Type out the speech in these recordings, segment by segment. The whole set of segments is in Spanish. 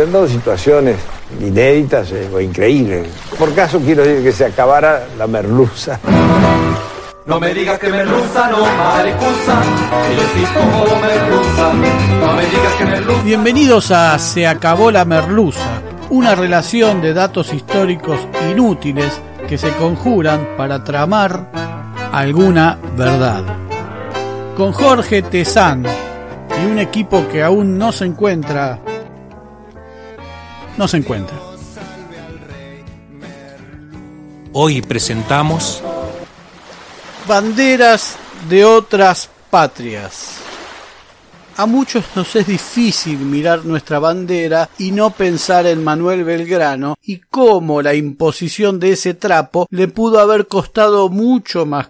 Se han dado situaciones inéditas eh, o increíbles. Por caso quiero decir que se acabara la merluza. No me digas que merluza, no maricusa, que yo sí como merluza. No me digas que merluza. Bienvenidos a Se acabó la merluza, una relación de datos históricos inútiles que se conjuran para tramar alguna verdad. Con Jorge Tezán y un equipo que aún no se encuentra no se encuentra. Hoy presentamos Banderas de otras patrias. A muchos nos es difícil mirar nuestra bandera y no pensar en Manuel Belgrano y cómo la imposición de ese trapo le pudo haber costado mucho más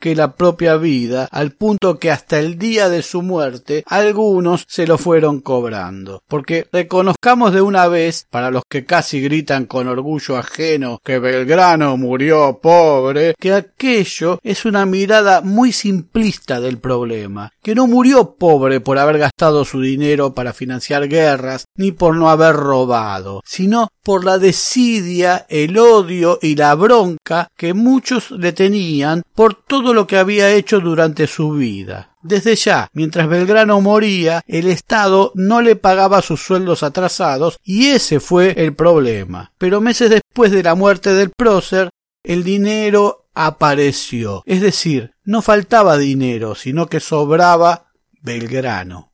que la propia vida, al punto que hasta el día de su muerte algunos se lo fueron cobrando. Porque reconozcamos de una vez, para los que casi gritan con orgullo ajeno que Belgrano murió pobre, que aquello es una mirada muy simplista del problema, que no murió pobre por haber gastado su dinero para financiar guerras, ni por no haber robado, sino por la desidia, el odio y la bronca que muchos le tenían todo lo que había hecho durante su vida. Desde ya, mientras Belgrano moría, el Estado no le pagaba sus sueldos atrasados y ese fue el problema. Pero meses después de la muerte del prócer, el dinero apareció. Es decir, no faltaba dinero, sino que sobraba Belgrano.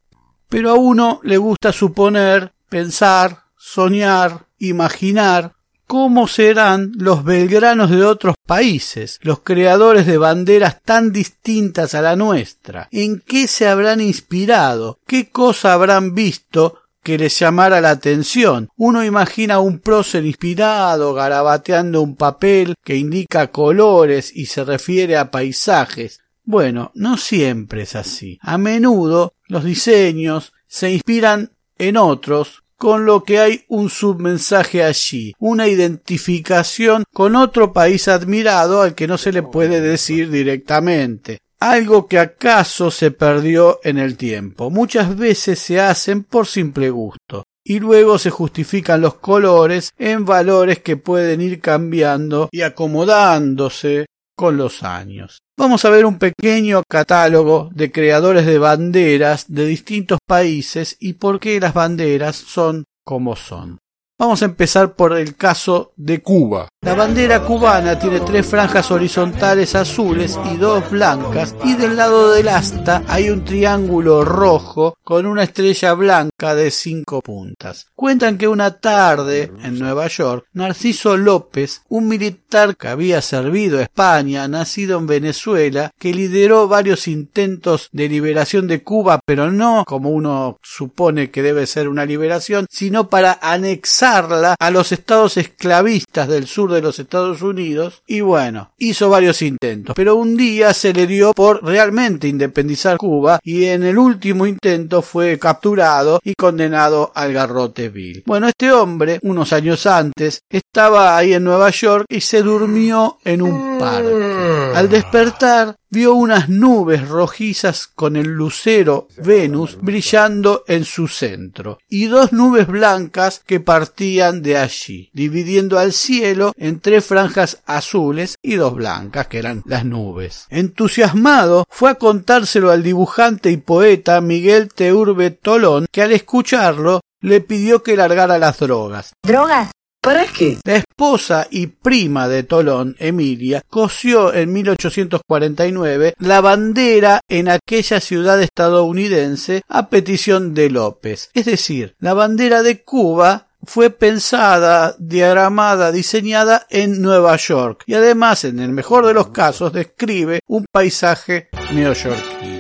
Pero a uno le gusta suponer, pensar, soñar, imaginar cómo serán los belgranos de otros países, los creadores de banderas tan distintas a la nuestra, en qué se habrán inspirado, qué cosa habrán visto que les llamara la atención. Uno imagina un prócer inspirado garabateando un papel que indica colores y se refiere a paisajes. Bueno, no siempre es así. A menudo los diseños se inspiran en otros con lo que hay un submensaje allí, una identificación con otro país admirado al que no se le puede decir directamente algo que acaso se perdió en el tiempo. Muchas veces se hacen por simple gusto y luego se justifican los colores en valores que pueden ir cambiando y acomodándose con los años. Vamos a ver un pequeño catálogo de creadores de banderas de distintos países y por qué las banderas son como son. Vamos a empezar por el caso de Cuba. La bandera cubana tiene tres franjas horizontales azules y dos blancas y del lado del asta hay un triángulo rojo con una estrella blanca de cinco puntas. Cuentan que una tarde en Nueva York, Narciso López, un militar que había servido a España, nacido en Venezuela, que lideró varios intentos de liberación de Cuba, pero no como uno supone que debe ser una liberación, sino para anexarla a los estados esclavistas del sur de los Estados Unidos y bueno, hizo varios intentos, pero un día se le dio por realmente independizar Cuba y en el último intento fue capturado y condenado al garrote vil. Bueno, este hombre, unos años antes, estaba ahí en Nueva York y se durmió en un parque. Al despertar, vio unas nubes rojizas con el lucero Venus brillando en su centro y dos nubes blancas que partían de allí, dividiendo al cielo en tres franjas azules y dos blancas que eran las nubes. Entusiasmado fue a contárselo al dibujante y poeta Miguel Teurbe Tolón que al escucharlo le pidió que largara las drogas. ¿Drogas? ¿Para? La esposa y prima de Tolón, Emilia, cosió en 1849 la bandera en aquella ciudad estadounidense a petición de López. Es decir, la bandera de Cuba fue pensada, diagramada, diseñada en Nueva York y además, en el mejor de los casos, describe un paisaje neoyorquino.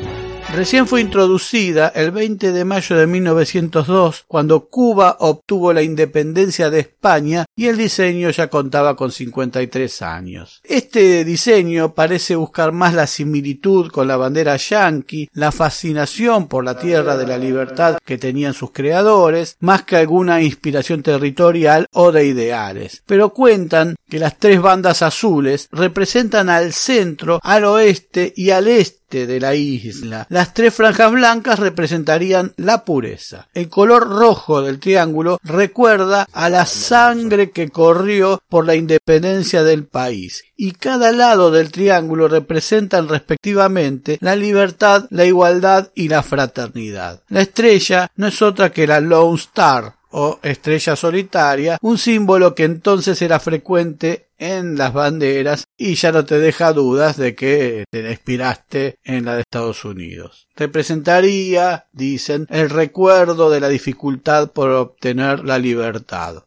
Recién fue introducida el 20 de mayo de 1902, cuando Cuba obtuvo la independencia de España y el diseño ya contaba con 53 años. Este diseño parece buscar más la similitud con la bandera yanqui, la fascinación por la tierra de la libertad que tenían sus creadores, más que alguna inspiración territorial o de ideales. Pero cuentan que las tres bandas azules representan al centro, al oeste y al este de la isla. Las tres franjas blancas representarían la pureza. El color rojo del triángulo recuerda a la sangre que corrió por la independencia del país. Y cada lado del triángulo representan respectivamente la libertad, la igualdad y la fraternidad. La estrella no es otra que la Lone Star, o estrella solitaria, un símbolo que entonces era frecuente en las banderas y ya no te deja dudas de que te inspiraste en la de Estados Unidos. Representaría, dicen, el recuerdo de la dificultad por obtener la libertad.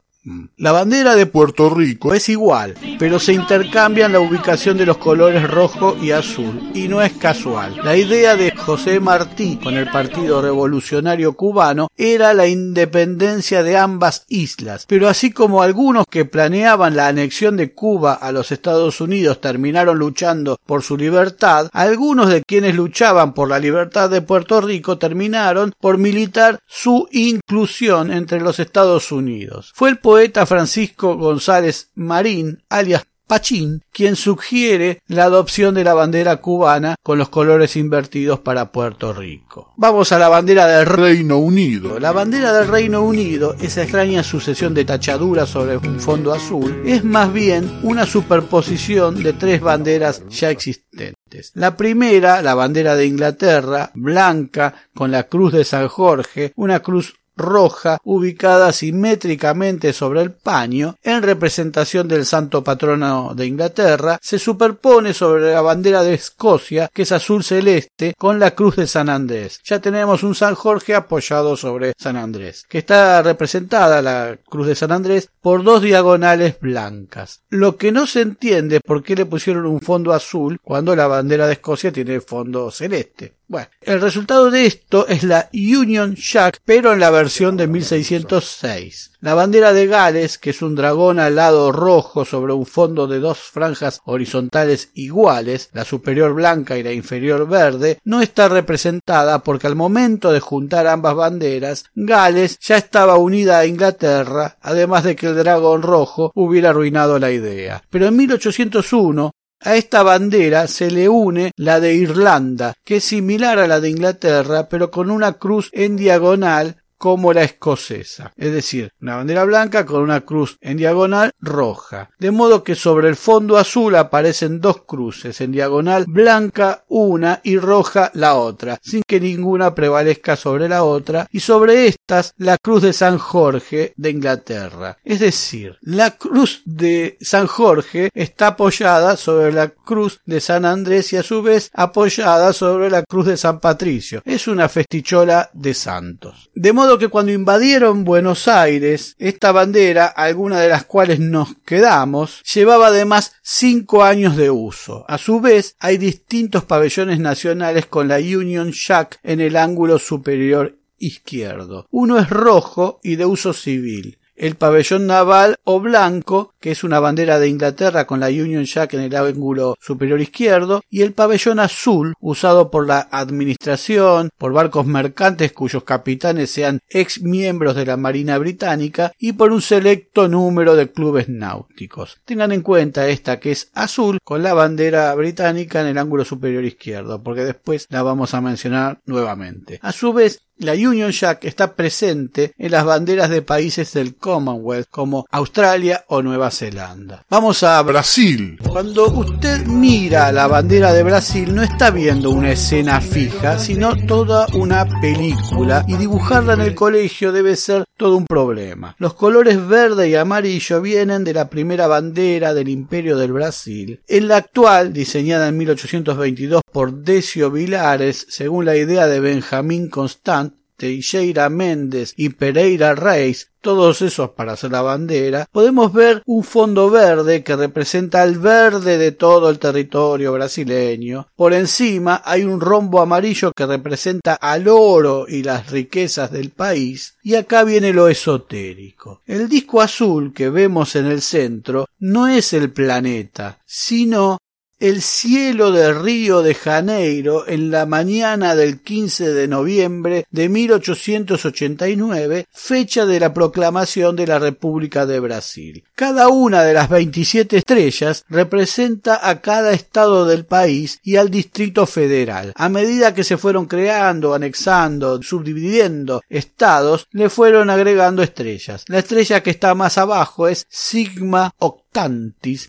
La bandera de Puerto Rico es igual, pero se intercambian la ubicación de los colores rojo y azul, y no es casual. La idea de José Martí con el Partido Revolucionario Cubano era la independencia de ambas islas, pero así como algunos que planeaban la anexión de Cuba a los Estados Unidos terminaron luchando por su libertad, algunos de quienes luchaban por la libertad de Puerto Rico terminaron por militar su inclusión entre los Estados Unidos. Fue el poeta Francisco González Marín, alias Pachín, quien sugiere la adopción de la bandera cubana con los colores invertidos para Puerto Rico. Vamos a la bandera del Reino Unido. La bandera del Reino Unido, esa extraña sucesión de tachaduras sobre un fondo azul, es más bien una superposición de tres banderas ya existentes. La primera, la bandera de Inglaterra, blanca, con la cruz de San Jorge, una cruz roja ubicada simétricamente sobre el paño en representación del santo patrono de Inglaterra se superpone sobre la bandera de Escocia que es azul celeste con la cruz de San Andrés. Ya tenemos un San Jorge apoyado sobre San Andrés que está representada la cruz de San Andrés por dos diagonales blancas. Lo que no se entiende es por qué le pusieron un fondo azul cuando la bandera de Escocia tiene fondo celeste. Bueno, el resultado de esto es la Union Jack, pero en la versión de 1606. La bandera de Gales, que es un dragón alado rojo sobre un fondo de dos franjas horizontales iguales, la superior blanca y la inferior verde, no está representada porque al momento de juntar ambas banderas, Gales ya estaba unida a Inglaterra, además de que el dragón rojo hubiera arruinado la idea. Pero en 1801 a esta bandera se le une la de Irlanda, que es similar a la de Inglaterra, pero con una cruz en diagonal como la escocesa, es decir, una bandera blanca con una cruz en diagonal roja, de modo que sobre el fondo azul aparecen dos cruces en diagonal blanca una y roja la otra, sin que ninguna prevalezca sobre la otra, y sobre estas la cruz de San Jorge de Inglaterra. Es decir, la cruz de San Jorge está apoyada sobre la cruz de San Andrés y a su vez apoyada sobre la cruz de San Patricio. Es una festichola de santos. De modo que cuando invadieron Buenos Aires, esta bandera, alguna de las cuales nos quedamos, llevaba además cinco años de uso. A su vez, hay distintos pabellones nacionales con la Union Jack en el ángulo superior izquierdo. Uno es rojo y de uso civil el pabellón naval o blanco, que es una bandera de Inglaterra con la Union Jack en el ángulo superior izquierdo, y el pabellón azul, usado por la administración, por barcos mercantes cuyos capitanes sean ex miembros de la Marina Británica y por un selecto número de clubes náuticos. Tengan en cuenta esta que es azul con la bandera británica en el ángulo superior izquierdo, porque después la vamos a mencionar nuevamente. A su vez, la Union Jack está presente en las banderas de países del Commonwealth como Australia o Nueva Zelanda. Vamos a Brasil. Cuando usted mira la bandera de Brasil no está viendo una escena fija, sino toda una película y dibujarla en el colegio debe ser todo un problema. Los colores verde y amarillo vienen de la primera bandera del Imperio del Brasil. En la actual, diseñada en 1822 por Decio Vilares, según la idea de Benjamín Constant, Teixeira Méndez y Pereira Reis, todos esos para hacer la bandera, podemos ver un fondo verde que representa el verde de todo el territorio brasileño. Por encima hay un rombo amarillo que representa al oro y las riquezas del país. Y acá viene lo esotérico. El disco azul que vemos en el centro no es el planeta, sino el cielo de Río de Janeiro en la mañana del 15 de noviembre de 1889, fecha de la proclamación de la República de Brasil. Cada una de las 27 estrellas representa a cada estado del país y al Distrito Federal. A medida que se fueron creando, anexando, subdividiendo estados, le fueron agregando estrellas. La estrella que está más abajo es Sigma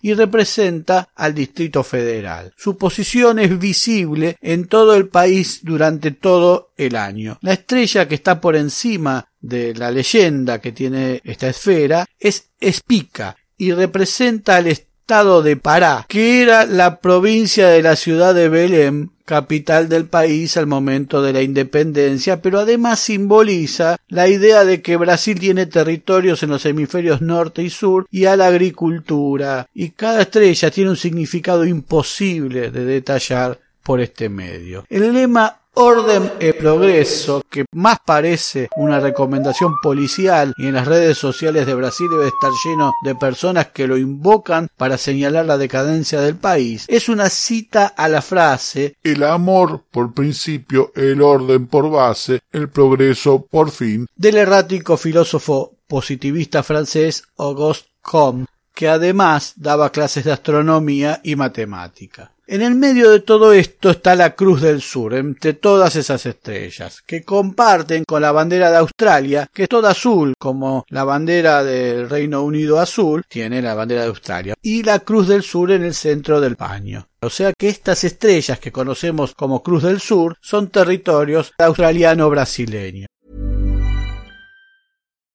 Y representa al Distrito Federal. Su posición es visible en todo el país durante todo el año. La estrella que está por encima de la leyenda que tiene esta esfera es Espica y representa al estado de Pará, que era la provincia de la ciudad de Belém, capital del país al momento de la independencia, pero además simboliza la idea de que Brasil tiene territorios en los hemisferios norte y sur y a la agricultura, y cada estrella tiene un significado imposible de detallar por este medio. El lema Orden y progreso, que más parece una recomendación policial y en las redes sociales de Brasil debe estar lleno de personas que lo invocan para señalar la decadencia del país, es una cita a la frase El amor por principio, el orden por base, el progreso por fin, del errático filósofo positivista francés Auguste Comte, que además daba clases de astronomía y matemática. En el medio de todo esto está la Cruz del Sur, entre todas esas estrellas, que comparten con la bandera de Australia, que es toda azul, como la bandera del Reino Unido azul tiene la bandera de Australia, y la Cruz del Sur en el centro del paño. O sea que estas estrellas que conocemos como Cruz del Sur son territorios australiano-brasileños.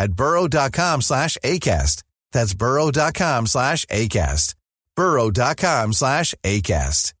at burrow.com slash ACAST. That's burrow.com slash ACAST. burrow.com slash ACAST.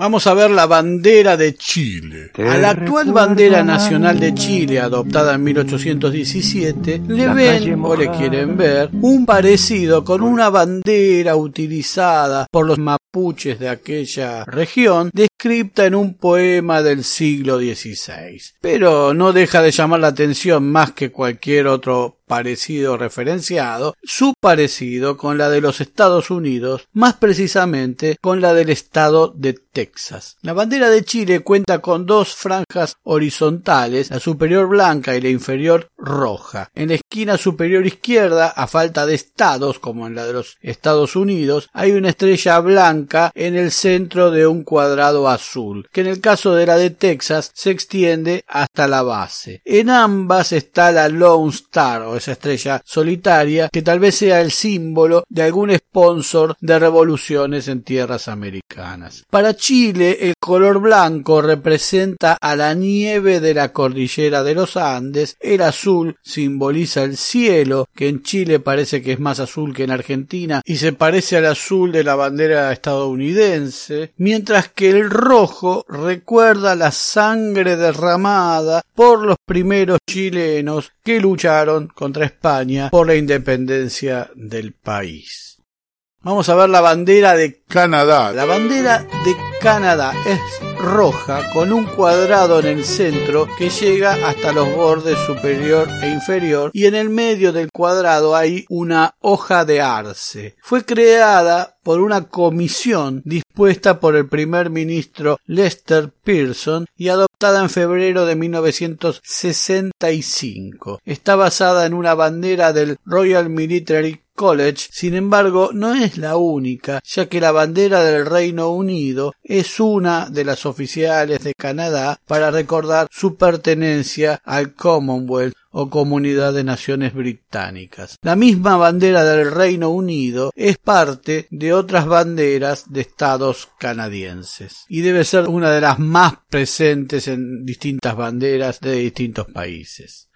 Vamos a ver la bandera de Chile. A la actual bandera nacional de Chile, adoptada en 1817, le ven o le quieren ver un parecido con una bandera utilizada por los mapuches de aquella región, descripta en un poema del siglo XVI. Pero no deja de llamar la atención más que cualquier otro parecido referenciado, su parecido con la de los Estados Unidos, más precisamente con la del estado de Texas. La bandera de Chile cuenta con dos franjas horizontales, la superior blanca y la inferior roja. En la esquina superior izquierda, a falta de estados como en la de los Estados Unidos, hay una estrella blanca en el centro de un cuadrado azul, que en el caso de la de Texas se extiende hasta la base. En ambas está la Lone Star o esa estrella solitaria que tal vez sea el símbolo de algún sponsor de revoluciones en tierras americanas. Para Chile el color blanco representa a la nieve de la cordillera de los Andes, el azul simboliza el cielo, que en Chile parece que es más azul que en Argentina y se parece al azul de la bandera estadounidense, mientras que el rojo recuerda la sangre derramada por los primeros chilenos que lucharon contra España por la independencia del país. Vamos a ver la bandera de Canadá. La bandera de Canadá es roja con un cuadrado en el centro que llega hasta los bordes superior e inferior y en el medio del cuadrado hay una hoja de arce. Fue creada por una comisión dispuesta por el primer ministro Lester Pearson y adoptada en febrero de 1965. Está basada en una bandera del Royal Military College, sin embargo, no es la única, ya que la bandera del Reino Unido es una de las oficiales de Canadá para recordar su pertenencia al Commonwealth o Comunidad de Naciones Británicas. La misma bandera del Reino Unido es parte de otras banderas de estados canadienses y debe ser una de las más presentes en distintas banderas de distintos países.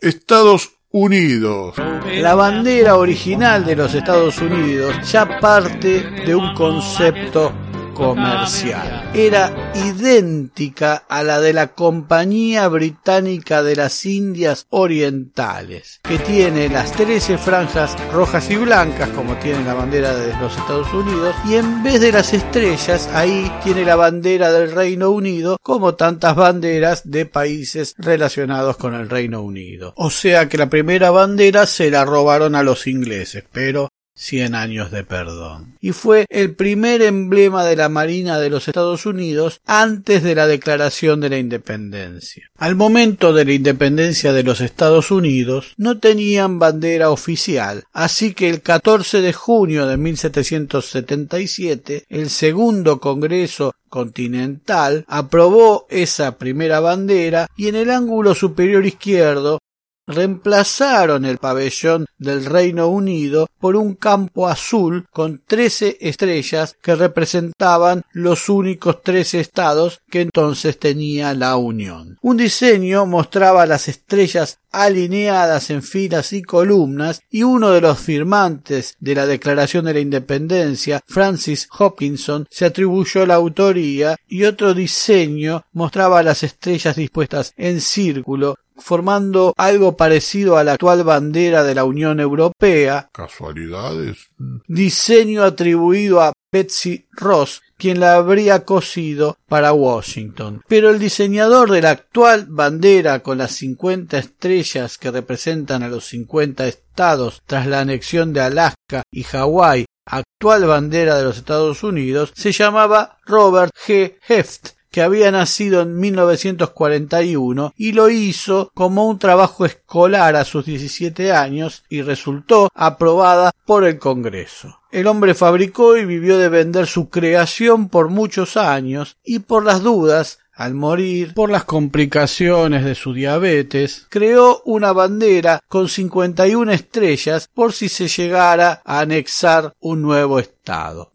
Estados Unidos. La bandera original de los Estados Unidos ya parte de un concepto comercial. Era idéntica a la de la Compañía Británica de las Indias Orientales, que tiene las 13 franjas rojas y blancas, como tiene la bandera de los Estados Unidos, y en vez de las estrellas, ahí tiene la bandera del Reino Unido, como tantas banderas de países relacionados con el Reino Unido. O sea que la primera bandera se la robaron a los ingleses, pero Cien años de perdón. Y fue el primer emblema de la Marina de los Estados Unidos antes de la declaración de la independencia. Al momento de la independencia de los Estados Unidos no tenían bandera oficial, así que el 14 de junio de 1777 el segundo Congreso Continental aprobó esa primera bandera y en el ángulo superior izquierdo reemplazaron el pabellón del Reino Unido por un campo azul con trece estrellas que representaban los únicos tres estados que entonces tenía la Unión. Un diseño mostraba las estrellas alineadas en filas y columnas y uno de los firmantes de la Declaración de la Independencia, Francis Hopkinson, se atribuyó la autoría y otro diseño mostraba las estrellas dispuestas en círculo formando algo parecido a la actual bandera de la Unión Europea. Casualidades. Diseño atribuido a Betsy Ross, quien la habría cosido para Washington. Pero el diseñador de la actual bandera con las 50 estrellas que representan a los 50 estados tras la anexión de Alaska y Hawái, actual bandera de los Estados Unidos, se llamaba Robert G. Heft que había nacido en 1941 y lo hizo como un trabajo escolar a sus 17 años y resultó aprobada por el Congreso. El hombre fabricó y vivió de vender su creación por muchos años y por las dudas al morir, por las complicaciones de su diabetes, creó una bandera con 51 estrellas por si se llegara a anexar un nuevo estado.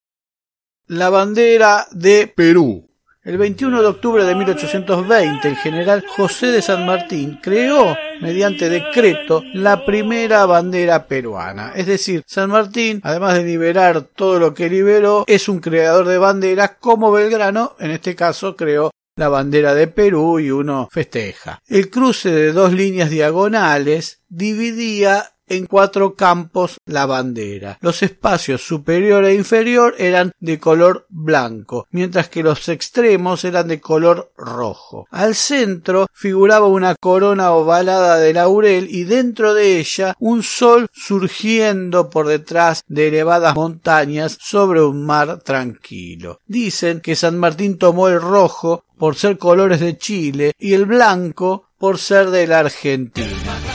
La bandera de Perú el 21 de octubre de 1820, el general José de San Martín creó, mediante decreto, la primera bandera peruana. Es decir, San Martín, además de liberar todo lo que liberó, es un creador de banderas como Belgrano, en este caso, creó la bandera de Perú y uno festeja. El cruce de dos líneas diagonales dividía en cuatro campos la bandera. Los espacios superior e inferior eran de color blanco, mientras que los extremos eran de color rojo. Al centro figuraba una corona ovalada de laurel y dentro de ella un sol surgiendo por detrás de elevadas montañas sobre un mar tranquilo. Dicen que San Martín tomó el rojo por ser colores de Chile y el blanco por ser de la Argentina.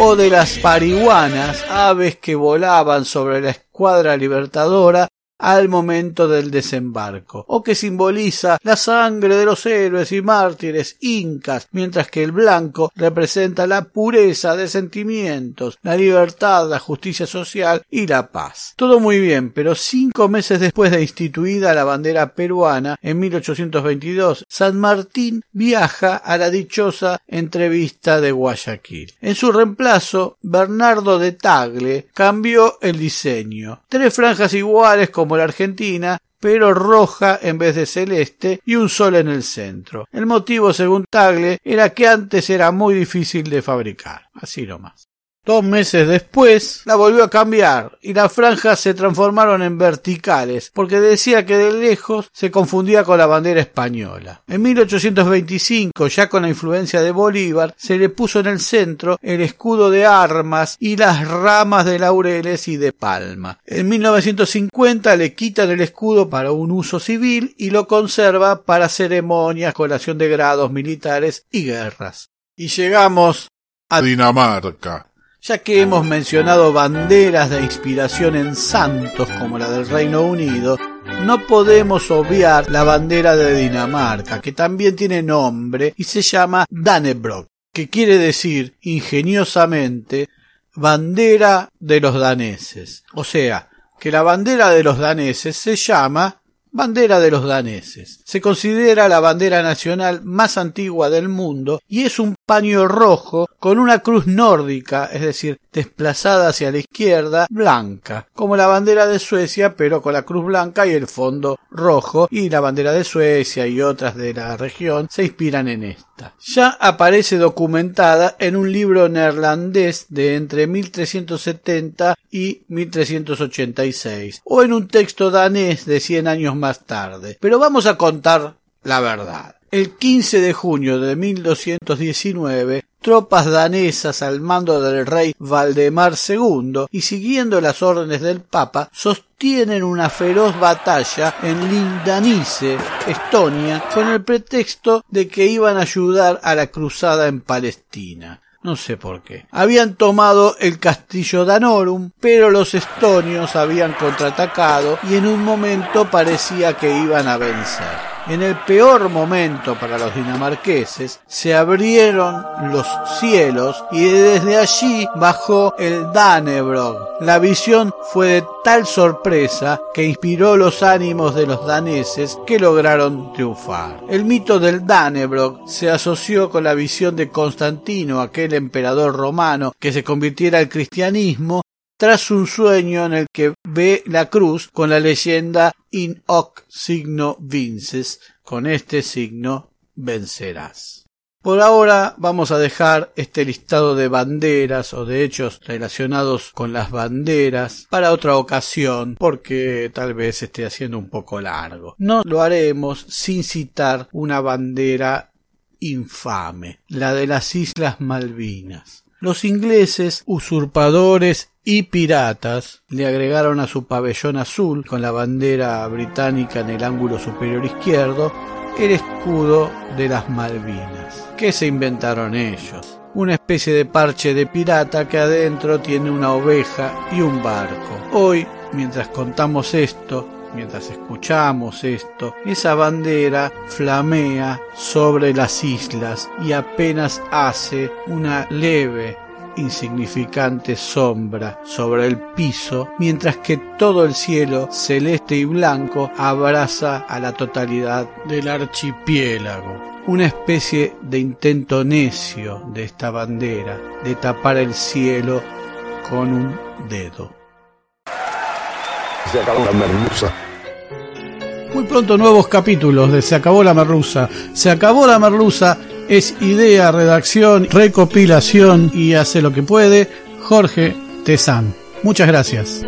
O de las parihuanas, aves que volaban sobre la escuadra libertadora al momento del desembarco, o que simboliza la sangre de los héroes y mártires incas, mientras que el blanco representa la pureza de sentimientos, la libertad, la justicia social y la paz. Todo muy bien, pero cinco meses después de instituida la bandera peruana, en 1822, San Martín viaja a la dichosa entrevista de Guayaquil. En su reemplazo, Bernardo de Tagle cambió el diseño. Tres franjas iguales como la Argentina, pero roja en vez de celeste y un sol en el centro. El motivo, según Tagle, era que antes era muy difícil de fabricar. Así nomás. Dos meses después la volvió a cambiar y las franjas se transformaron en verticales porque decía que de lejos se confundía con la bandera española. En 1825, ya con la influencia de Bolívar, se le puso en el centro el escudo de armas y las ramas de laureles y de palma. En 1950 le quitan el escudo para un uso civil y lo conserva para ceremonias, colación de grados militares y guerras. Y llegamos a Dinamarca. Ya que hemos mencionado banderas de inspiración en santos como la del Reino Unido, no podemos obviar la bandera de Dinamarca, que también tiene nombre y se llama Dannebrog, que quiere decir ingeniosamente bandera de los daneses. O sea, que la bandera de los daneses se llama Bandera de los daneses. Se considera la bandera nacional más antigua del mundo y es un paño rojo con una cruz nórdica, es decir, desplazada hacia la izquierda, blanca, como la bandera de Suecia, pero con la cruz blanca y el fondo rojo, y la bandera de Suecia y otras de la región se inspiran en esta. Ya aparece documentada en un libro neerlandés de entre 1370 y 1386, o en un texto danés de 100 años más tarde. Pero vamos a contar la verdad. El 15 de junio de 1219, tropas danesas al mando del rey Valdemar II y siguiendo las órdenes del Papa sostienen una feroz batalla en Lindanice, Estonia, con el pretexto de que iban a ayudar a la cruzada en Palestina. No sé por qué. Habían tomado el castillo Danorum, pero los estonios habían contraatacado y en un momento parecía que iban a vencer. En el peor momento para los dinamarqueses se abrieron los cielos y desde allí bajó el Dannebrog. La visión fue de tal sorpresa que inspiró los ánimos de los daneses que lograron triunfar. El mito del Dannebrog se asoció con la visión de Constantino, aquel emperador romano que se convirtiera al cristianismo tras un sueño en el que ve la cruz con la leyenda in hoc signo vinces, con este signo vencerás. Por ahora vamos a dejar este listado de banderas o de hechos relacionados con las banderas para otra ocasión porque tal vez esté haciendo un poco largo. No lo haremos sin citar una bandera infame, la de las Islas Malvinas. Los ingleses, usurpadores y piratas le agregaron a su pabellón azul con la bandera británica en el ángulo superior izquierdo el escudo de las Malvinas. ¿Qué se inventaron ellos? Una especie de parche de pirata que adentro tiene una oveja y un barco. Hoy, mientras contamos esto, mientras escuchamos esto, esa bandera flamea sobre las islas y apenas hace una leve insignificante sombra sobre el piso, mientras que todo el cielo celeste y blanco abraza a la totalidad del archipiélago. Una especie de intento necio de esta bandera de tapar el cielo con un dedo. Se acabó la merluza. Muy pronto nuevos capítulos de Se acabó la merluza. Se acabó la merluza es idea, redacción, recopilación y hace lo que puede Jorge Tezán. Muchas gracias.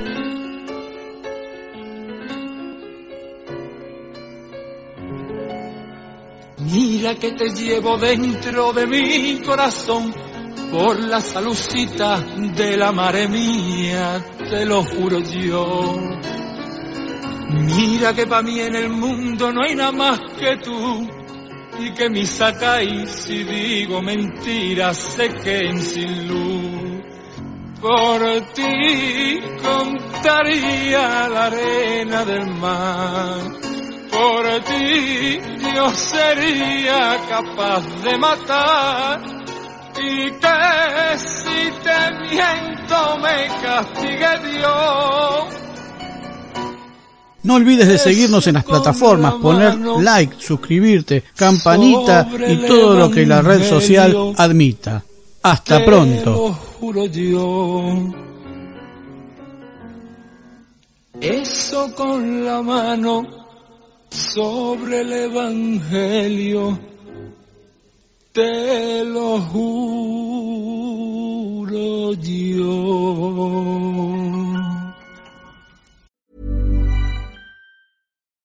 Mira que te llevo dentro de mi corazón por la salucita de la mare mía, te lo juro yo. Mira que para mí en el mundo no hay nada más que tú y que mi sacáis si digo mentiras se queden sin luz. Por ti contaría la arena del mar. Por ti yo sería capaz de matar y que si te miento me castigue Dios. No olvides de seguirnos en las plataformas, poner like, suscribirte, campanita y todo lo que la red social admita. Hasta pronto. Eso con la mano sobre el Evangelio, te lo juro yo.